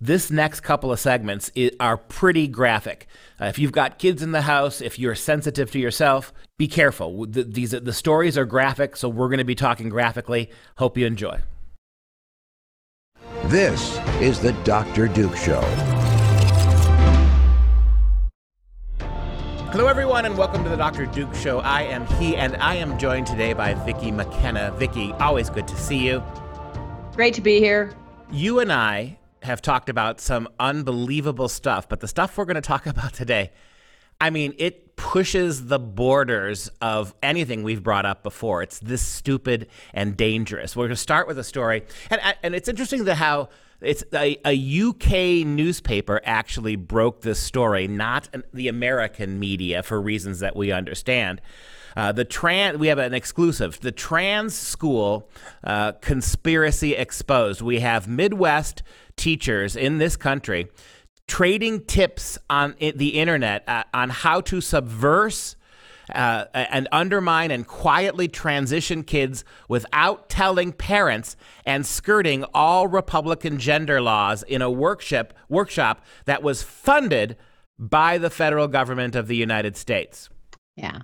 this next couple of segments are pretty graphic. Uh, if you've got kids in the house, if you're sensitive to yourself, be careful. The, these the stories are graphic, so we're going to be talking graphically. Hope you enjoy. This is the Dr. Duke Show. Hello, everyone, and welcome to the Dr. Duke Show. I am he, and I am joined today by Vicki McKenna. Vicki, always good to see you. Great to be here. You and I have talked about some unbelievable stuff, but the stuff we're going to talk about today, I mean, it pushes the borders of anything we've brought up before. It's this stupid and dangerous. We're going to start with a story, and and it's interesting that how it's a, a UK newspaper actually broke this story, not an, the American media for reasons that we understand. Uh, the trans, we have an exclusive. The trans school uh, conspiracy exposed. We have Midwest teachers in this country trading tips on the internet uh, on how to subvert uh, and undermine and quietly transition kids without telling parents and skirting all Republican gender laws in a workshop workshop that was funded by the federal government of the United States. Yeah.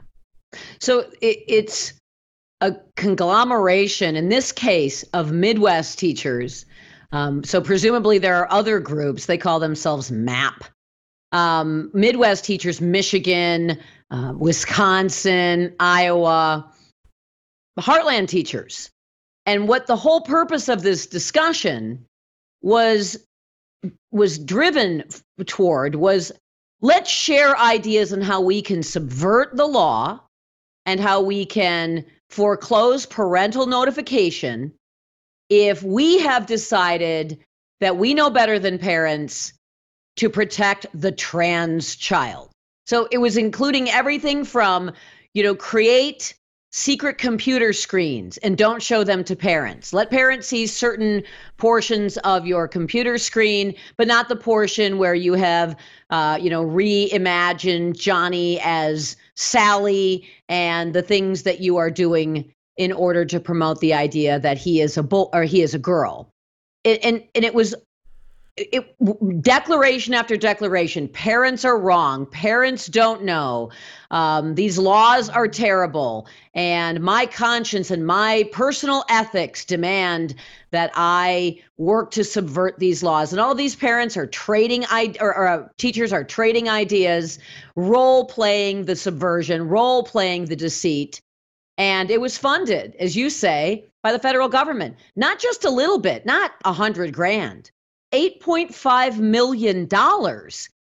So it, it's a conglomeration in this case of Midwest teachers um, so presumably there are other groups. They call themselves MAP. Um, Midwest teachers, Michigan, uh, Wisconsin, Iowa, Heartland teachers. And what the whole purpose of this discussion was was driven toward was let's share ideas on how we can subvert the law and how we can foreclose parental notification if we have decided that we know better than parents to protect the trans child. So it was including everything from, you know, create secret computer screens and don't show them to parents. Let parents see certain portions of your computer screen, but not the portion where you have, uh, you know, reimagined Johnny as Sally and the things that you are doing in order to promote the idea that he is a bull or he is a girl. And and it was it, declaration after declaration parents are wrong parents don't know um, these laws are terrible and my conscience and my personal ethics demand that i work to subvert these laws and all these parents are trading I- or, or uh, teachers are trading ideas role playing the subversion role playing the deceit and it was funded, as you say, by the federal government. Not just a little bit, not a hundred grand, $8.5 million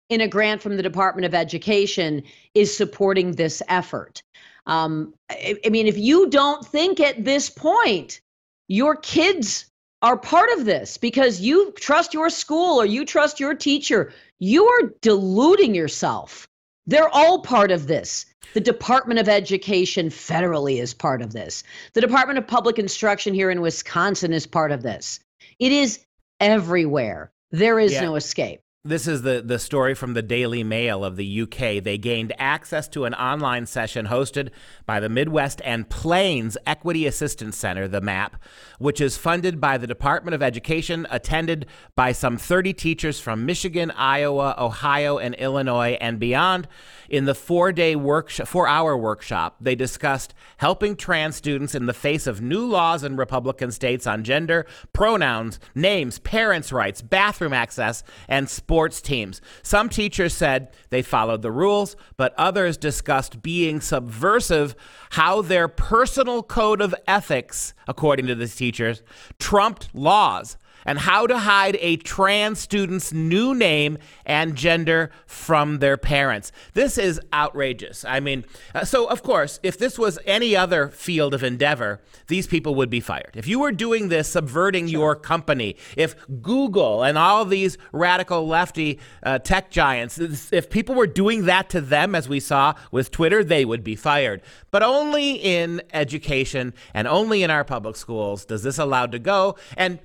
in a grant from the Department of Education is supporting this effort. Um, I, I mean, if you don't think at this point your kids are part of this because you trust your school or you trust your teacher, you are deluding yourself. They're all part of this. The Department of Education federally is part of this. The Department of Public Instruction here in Wisconsin is part of this. It is everywhere. There is yeah. no escape. This is the, the story from the Daily Mail of the UK. They gained access to an online session hosted by the Midwest and Plains Equity Assistance Center, the MAP, which is funded by the Department of Education, attended by some 30 teachers from Michigan, Iowa, Ohio, and Illinois, and beyond. In the four day workshop, four hour workshop, they discussed helping trans students in the face of new laws in Republican states on gender, pronouns, names, parents' rights, bathroom access, and sports teams. Some teachers said they followed the rules, but others discussed being subversive, how their personal code of ethics, according to the teachers, trumped laws and how to hide a trans student's new name and gender from their parents. This is outrageous. I mean, uh, so of course, if this was any other field of endeavor, these people would be fired. If you were doing this, subverting sure. your company, if Google and all these radical lefty uh, tech giants, if people were doing that to them, as we saw with Twitter, they would be fired. But only in education and only in our public schools does this allowed to go. And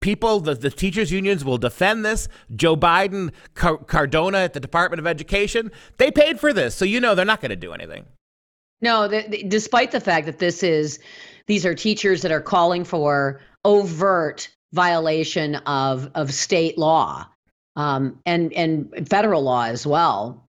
people, the, the teachers' unions will defend this. Joe Biden, Car- Cardona at the Department of Education, they paid for this. So you know they're not going to do anything. No, despite the fact that this is, these are teachers that are calling for overt violation of, of state law. um, and and federal law as well,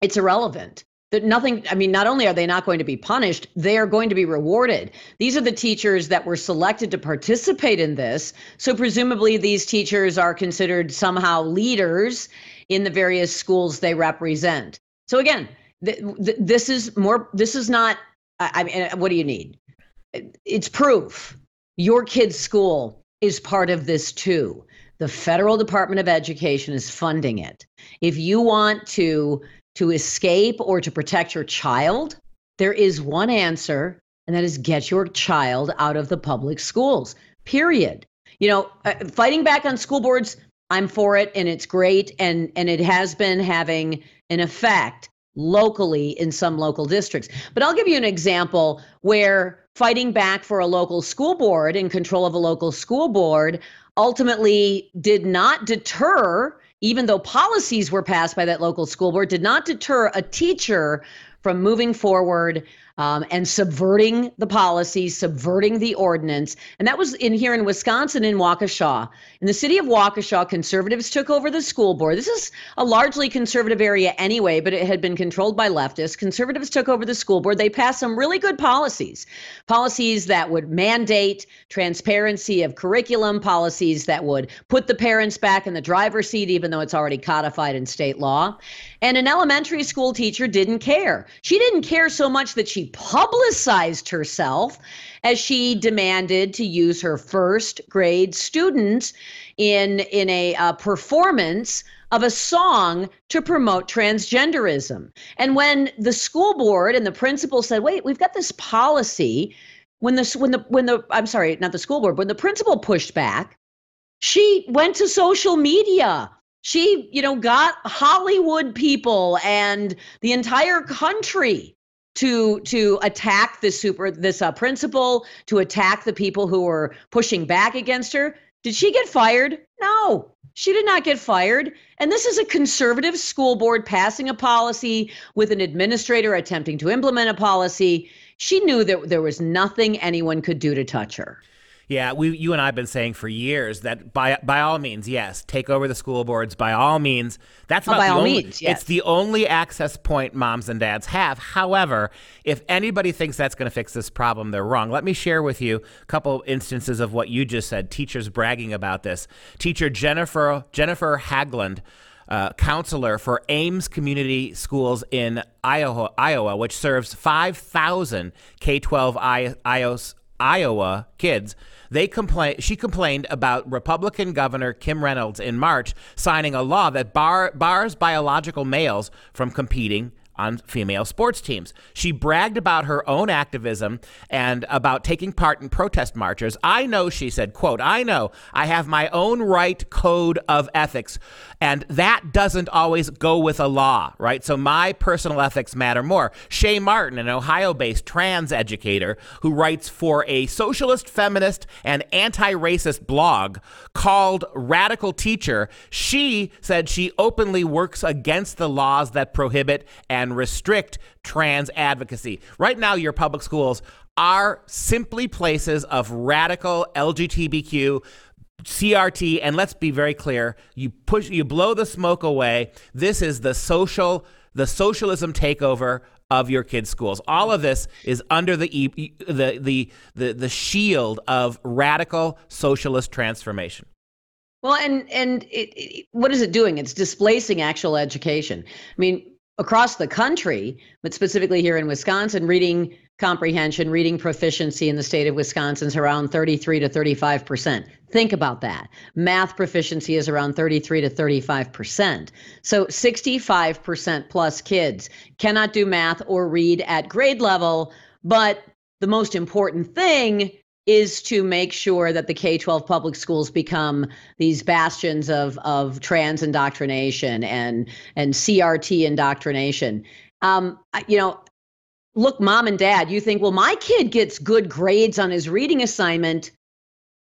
it's irrelevant. That nothing. I mean, not only are they not going to be punished, they are going to be rewarded. These are the teachers that were selected to participate in this. So presumably, these teachers are considered somehow leaders in the various schools they represent. So again, th- th- this is more. This is not. I, I mean, what do you need? It's proof. Your kid's school is part of this too. The federal Department of Education is funding it. If you want to to escape or to protect your child, there is one answer, and that is get your child out of the public schools. Period. You know, uh, fighting back on school boards, I'm for it, and it's great, and and it has been having an effect locally in some local districts. But I'll give you an example where fighting back for a local school board and control of a local school board ultimately did not deter, even though policies were passed by that local school board, did not deter a teacher from moving forward um, and subverting the policy, subverting the ordinance. And that was in here in Wisconsin in Waukesha. In the city of Waukesha, conservatives took over the school board. This is a largely conservative area anyway, but it had been controlled by leftists. Conservatives took over the school board. They passed some really good policies, policies that would mandate transparency of curriculum, policies that would put the parents back in the driver's seat, even though it's already codified in state law. And an elementary school teacher didn't care. She didn't care so much that she publicized herself as she demanded to use her first grade students in in a uh, performance of a song to promote transgenderism. And when the school board and the principal said, "Wait, we've got this policy," when the when the when the I'm sorry, not the school board, when the principal pushed back, she went to social media she you know got hollywood people and the entire country to to attack this super this uh, principal to attack the people who were pushing back against her. Did she get fired? No she did not get fired. And this is a conservative school board passing a policy with an administrator attempting to implement a policy. She knew that there was nothing anyone could do to touch her yeah, we, you and I have been saying for years that by by all means, yes, take over the school boards. By all means, that's oh, by all only, means. Yes. It's the only access point moms and dads have. However, if anybody thinks that's going to fix this problem, they're wrong. Let me share with you a couple instances of what you just said. Teachers bragging about this. Teacher Jennifer Jennifer Hagland. Uh, counselor for Ames Community Schools in Iowa, Iowa which serves 5,000 K 12 Iowa kids they complain. She complained about Republican Governor Kim Reynolds in March signing a law that bar, bars biological males from competing on female sports teams. She bragged about her own activism and about taking part in protest marches. I know, she said, quote, I know I have my own right code of ethics, and that doesn't always go with a law, right? So my personal ethics matter more. Shay Martin, an Ohio based trans educator who writes for a socialist, feminist, and anti racist blog called Radical Teacher, she said she openly works against the laws that prohibit and and restrict trans advocacy. Right now, your public schools are simply places of radical LGBTQ CRT, and let's be very clear: you push, you blow the smoke away. This is the social, the socialism takeover of your kids' schools. All of this is under the the the the, the shield of radical socialist transformation. Well, and and it, it, what is it doing? It's displacing actual education. I mean, across the country, but specifically here in Wisconsin, reading comprehension, reading proficiency in the state of Wisconsin is around 33 to 35 percent. Think about that. Math proficiency is around 33 to 35 percent. So 65 percent plus kids cannot do math or read at grade level. But the most important thing is to make sure that the K-12 public schools become these bastions of of trans indoctrination and and CRT indoctrination. Um, you know, look, mom and dad, you think, well, my kid gets good grades on his reading assignment.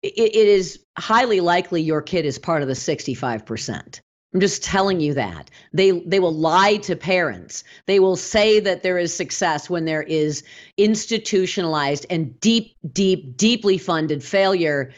it, it is highly likely your kid is part of the 65 percent. I'm just telling you that. They they will lie to parents. They will say that there is success when there is institutionalized and deep deep deeply funded failure.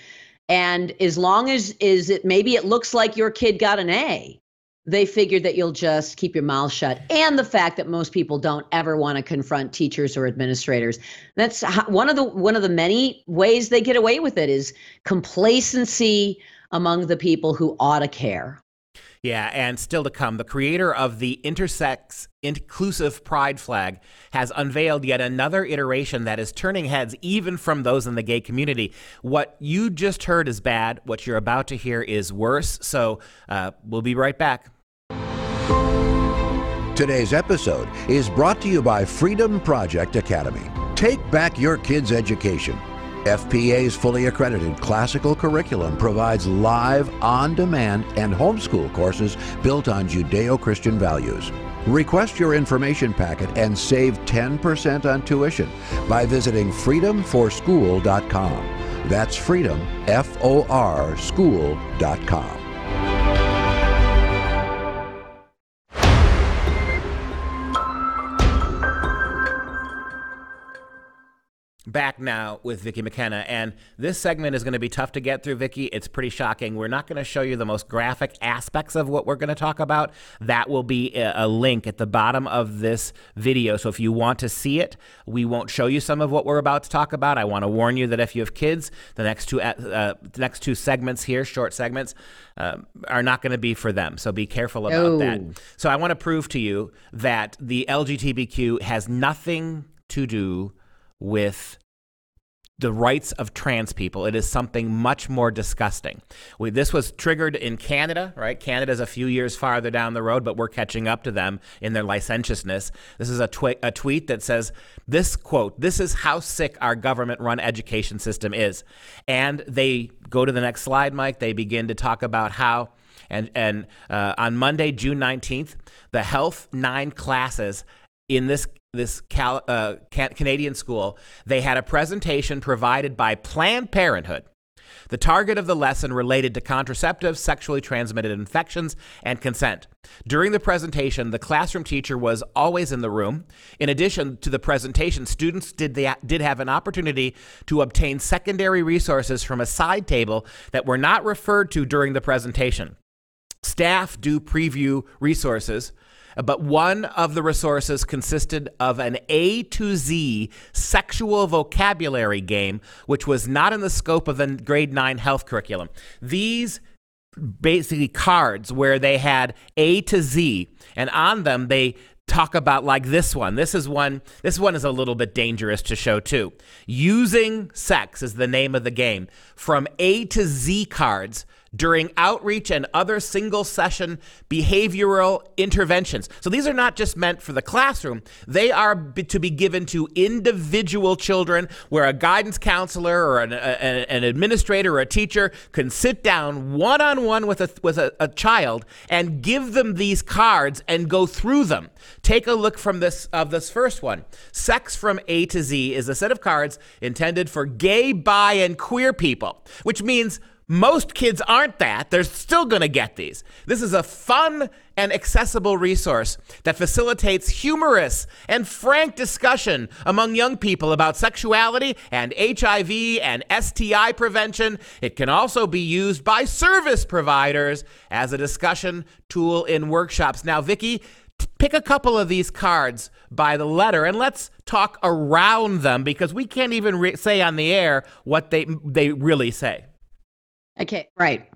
And as long as is it maybe it looks like your kid got an A, they figure that you'll just keep your mouth shut and the fact that most people don't ever want to confront teachers or administrators that's one of the one of the many ways they get away with it is complacency among the people who ought to care yeah, and still to come, the creator of the intersex inclusive pride flag has unveiled yet another iteration that is turning heads even from those in the gay community. What you just heard is bad. What you're about to hear is worse. So uh, we'll be right back. Today's episode is brought to you by Freedom Project Academy. Take back your kids' education. FPA's fully accredited classical curriculum provides live, on demand, and homeschool courses built on Judeo Christian values. Request your information packet and save 10% on tuition by visiting freedomforschool.com. That's freedom, F O R, school.com. back now with Vicki McKenna, and this segment is going to be tough to get through, Vicki. It's pretty shocking. We're not going to show you the most graphic aspects of what we're going to talk about. That will be a, link at the bottom of this video. So if you want to see it, we won't show you some of what we're about to talk about. I want to warn you that if you have kids, the next two uh, the next two segments here, short segments, uh, are not going to be for them. So be careful about oh. that. So I want to prove to you that the LGBTQ has nothing to do with the rights of trans people. It is something much more disgusting. We, this was triggered in Canada, right? Canada's a few years farther down the road, but we're catching up to them in their licentiousness. This is a, twi- a tweet that says, This quote, this is how sick our government run education system is. And they go to the next slide, Mike. They begin to talk about how. And, and uh, on Monday, June 19th, the Health 9 classes in this this Cal, uh, Canadian school, they had a presentation provided by Planned Parenthood. The target of the lesson related to contraceptives, sexually transmitted infections, and consent. During the presentation, the classroom teacher was always in the room. In addition to the presentation, students did, the, did have an opportunity to obtain secondary resources from a side table that were not referred to during the presentation. Staff do preview resources but one of the resources consisted of an A to Z sexual vocabulary game, which was not in the scope of the grade 9 health curriculum. These basically cards where they had A to Z, and on them they talk about like this one. This is one this one is a little bit dangerous to show too. Using sex is the name of the game. From A to Z cards during outreach and other single session behavioral interventions. So these are not just meant for the classroom, they are to be given to individual children where a guidance counselor or an, a, an administrator or a teacher can sit down one on one with, a, with a, a child and give them these cards and go through them. Take a look from this of this first one. Sex from A to Z is a set of cards intended for gay, bi, and queer people, which means most kids aren't that. They're still going to get these. This is a fun and accessible resource that facilitates humorous and frank discussion among young people about sexuality and HIV and STI prevention. It can also be used by service providers as a discussion tool in workshops. Now, Vicki, pick a couple of these cards by the letter and let's talk around them because we can't even re- say on the air what they they really say. Okay, right.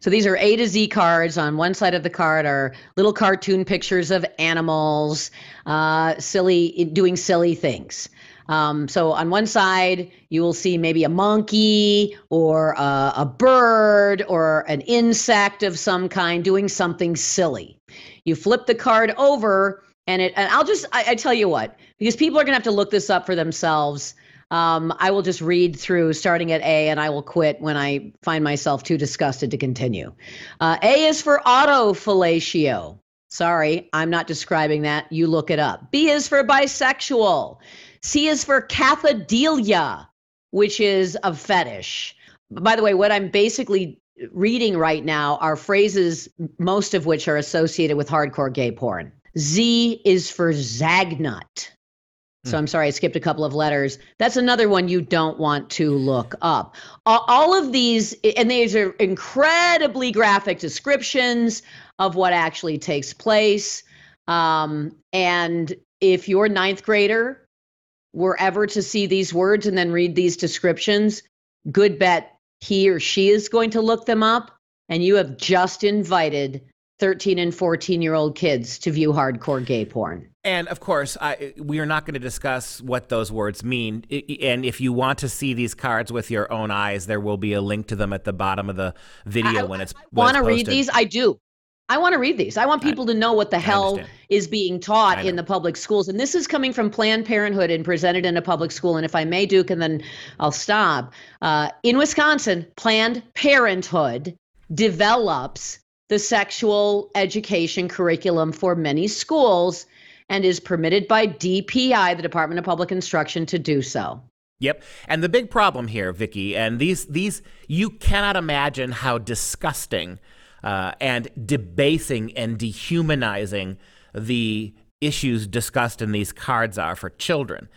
So these are A to Z cards. On one side of the card are little cartoon pictures of animals, uh, silly doing silly things. Um, so on one side, you will see maybe a monkey or a, a bird or an insect of some kind doing something silly. You flip the card over, and it. And I'll just I, I tell you what, because people are gonna have to look this up for themselves. Um, I will just read through starting at A and I will quit when I find myself too disgusted to continue. Uh, a is for autofellatio. Sorry, I'm not describing that. You look it up. B is for bisexual. C is for cathodelia, which is a fetish. By the way, what I'm basically reading right now are phrases, most of which are associated with hardcore gay porn. Z is for zagnut. So I'm sorry, I skipped a couple of letters. That's another one you don't want to look up. All of these, and these are incredibly graphic descriptions of what actually takes place. Um, and if your ninth grader were ever to see these words and then read these descriptions, good bet he or she is going to look them up. And you have just invited 13 and 14 year old kids to view hardcore gay porn. And of course, I, we are not going to discuss what those words mean. And if you want to see these cards with your own eyes, there will be a link to them at the bottom of the video I, when it's. Want to read these? I do. I want to read these. I want people I, to know what the hell is being taught in the public schools. And this is coming from Planned Parenthood and presented in a public school. And if I may, Duke, and then I'll stop. Uh, in Wisconsin, Planned Parenthood develops the sexual education curriculum for many schools and is permitted by DPI, the Department of Public Instruction, to do so. Yep. And the big problem here, Vicki, and these these you cannot imagine how disgusting uh, and debasing and dehumanizing the issues discussed in these cards are for children.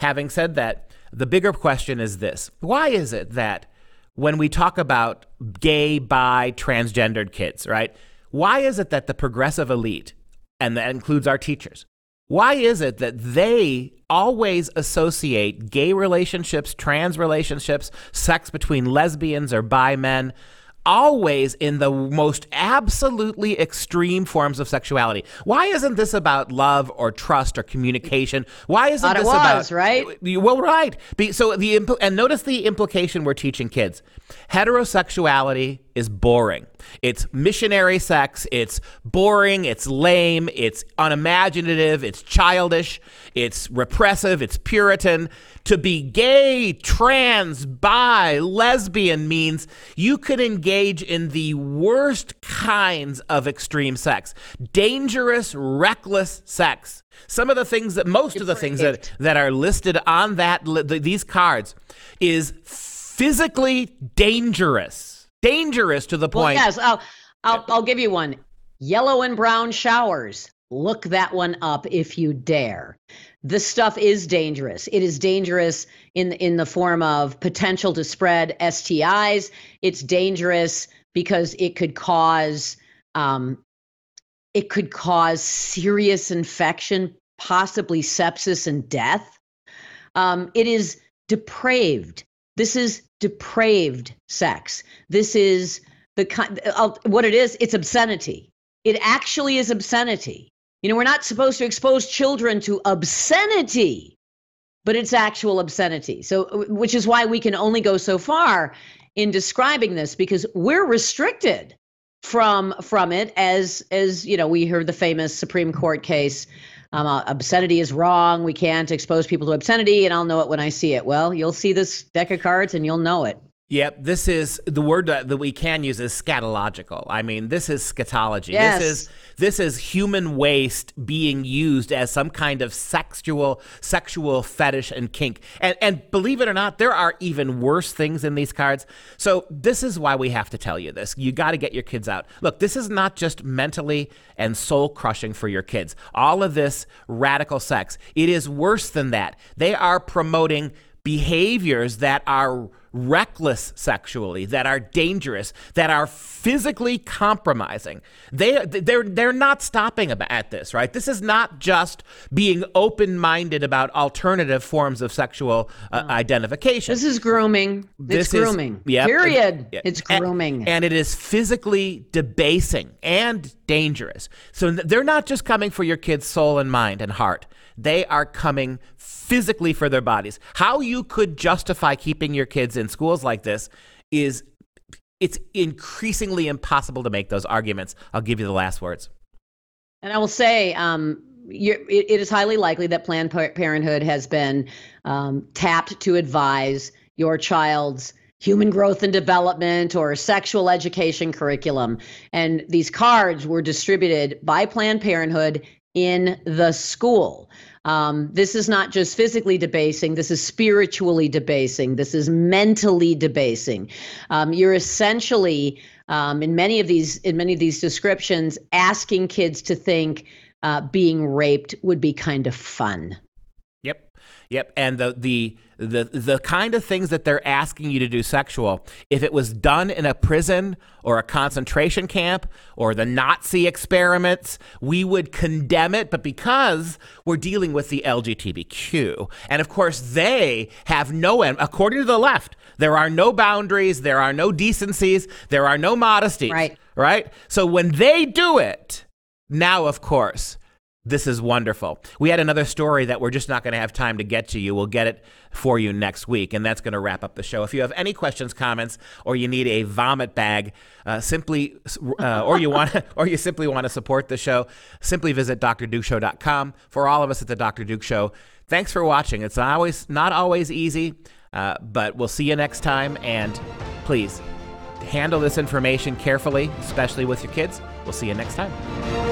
Having said that, the bigger question is this: Why is it that when we talk about gay, bi, transgendered kids, right? Why is it that the progressive elite, and that includes our teachers, why is it that they always associate gay relationships, trans relationships, sex between lesbians or bi men always in the most absolutely extreme forms of sexuality. Why isn't this about love or trust or communication? Why isn't Thought this was, about right? Well, right. So the and notice the implication we're teaching kids. Heterosexuality is boring. It's missionary sex. It's boring. It's lame. It's unimaginative. It's childish. It's repressive. It's Puritan. To be gay, trans, bi, lesbian means you could engage in the worst kinds of extreme sex, dangerous, reckless sex. Some of the things that, most of the things that, that are listed on that these cards is physically dangerous. Dangerous to the point. Well, yes, I'll, I'll, I'll give you one. Yellow and brown showers. Look that one up if you dare. This stuff is dangerous. It is dangerous in in the form of potential to spread STIs. It's dangerous because it could cause um, it could cause serious infection, possibly sepsis and death. Um, it is depraved. This is depraved sex. This is the kind. Uh, what it is. It's obscenity. It actually is obscenity. You know, we're not supposed to expose children to obscenity, but it's actual obscenity. So, uh, which is why we can only go so far in describing this because we're restricted from from it as as you know we heard the famous supreme court case um, uh, obscenity is wrong. We can't expose people to obscenity and i'll know it when i see it. Well you'll see this deck of cards and you'll know it Yep, this is the word that, that we can use is scatological. I mean, this is scatology. Yes. This is this is human waste being used as some kind of sexual sexual fetish and kink. And and believe it or not, there are even worse things in these cards. So this is why we have to tell you this. You got to get your kids out. Look, this is not just mentally and soul crushing for your kids. All of this radical sex. It is worse than that. They are promoting behaviors that are reckless sexually, that are dangerous, that are physically compromising. They they're they're not stopping at this, right? This is not just being open-minded about alternative forms of sexual uh, identification. This is grooming. This it's grooming. Is, yep, Period. It's grooming. And, and it is physically debasing and dangerous. So they're not just coming for your kid's soul and mind and heart. They are coming physically for their bodies. How you could justify keeping your kids in schools like this is it's increasingly impossible to make those arguments. I'll give you the last words. And I will say, um, it, it is highly likely that Planned Parenthood has been um, tapped to advise your child's human growth and development or sexual education curriculum. And these cards were distributed by Planned Parenthood in the school. Um, this is not just physically debasing, this is spiritually debasing, this is mentally debasing. Um, you're essentially, um, in many of these in many of these descriptions, asking kids to think uh, being raped would be kind of fun. Yep. And the the the the kind of things that they're asking you to do sexual, if it was done in a prison or a concentration camp or the Nazi experiments, we would condemn it. But because we're dealing with the LGBTQ, and of course they have no end, according to the left, there are no boundaries, there are no decencies, there are no modesties. Right. Right. So when they do it, now of course this is wonderful. We had another story that we're just not going to have time to get to you. We'll get it for you next week, and that's going to wrap up the show. If you have any questions, comments, or you need a vomit bag, uh, simply, uh, or you want, or you simply want to support the show, simply visit drdukeshow.com. For all of us at the Dr. Duke Show, thanks for watching. It's always not always easy, uh, but we'll see you next time. And please handle this information carefully, especially with your kids. We'll see you next time.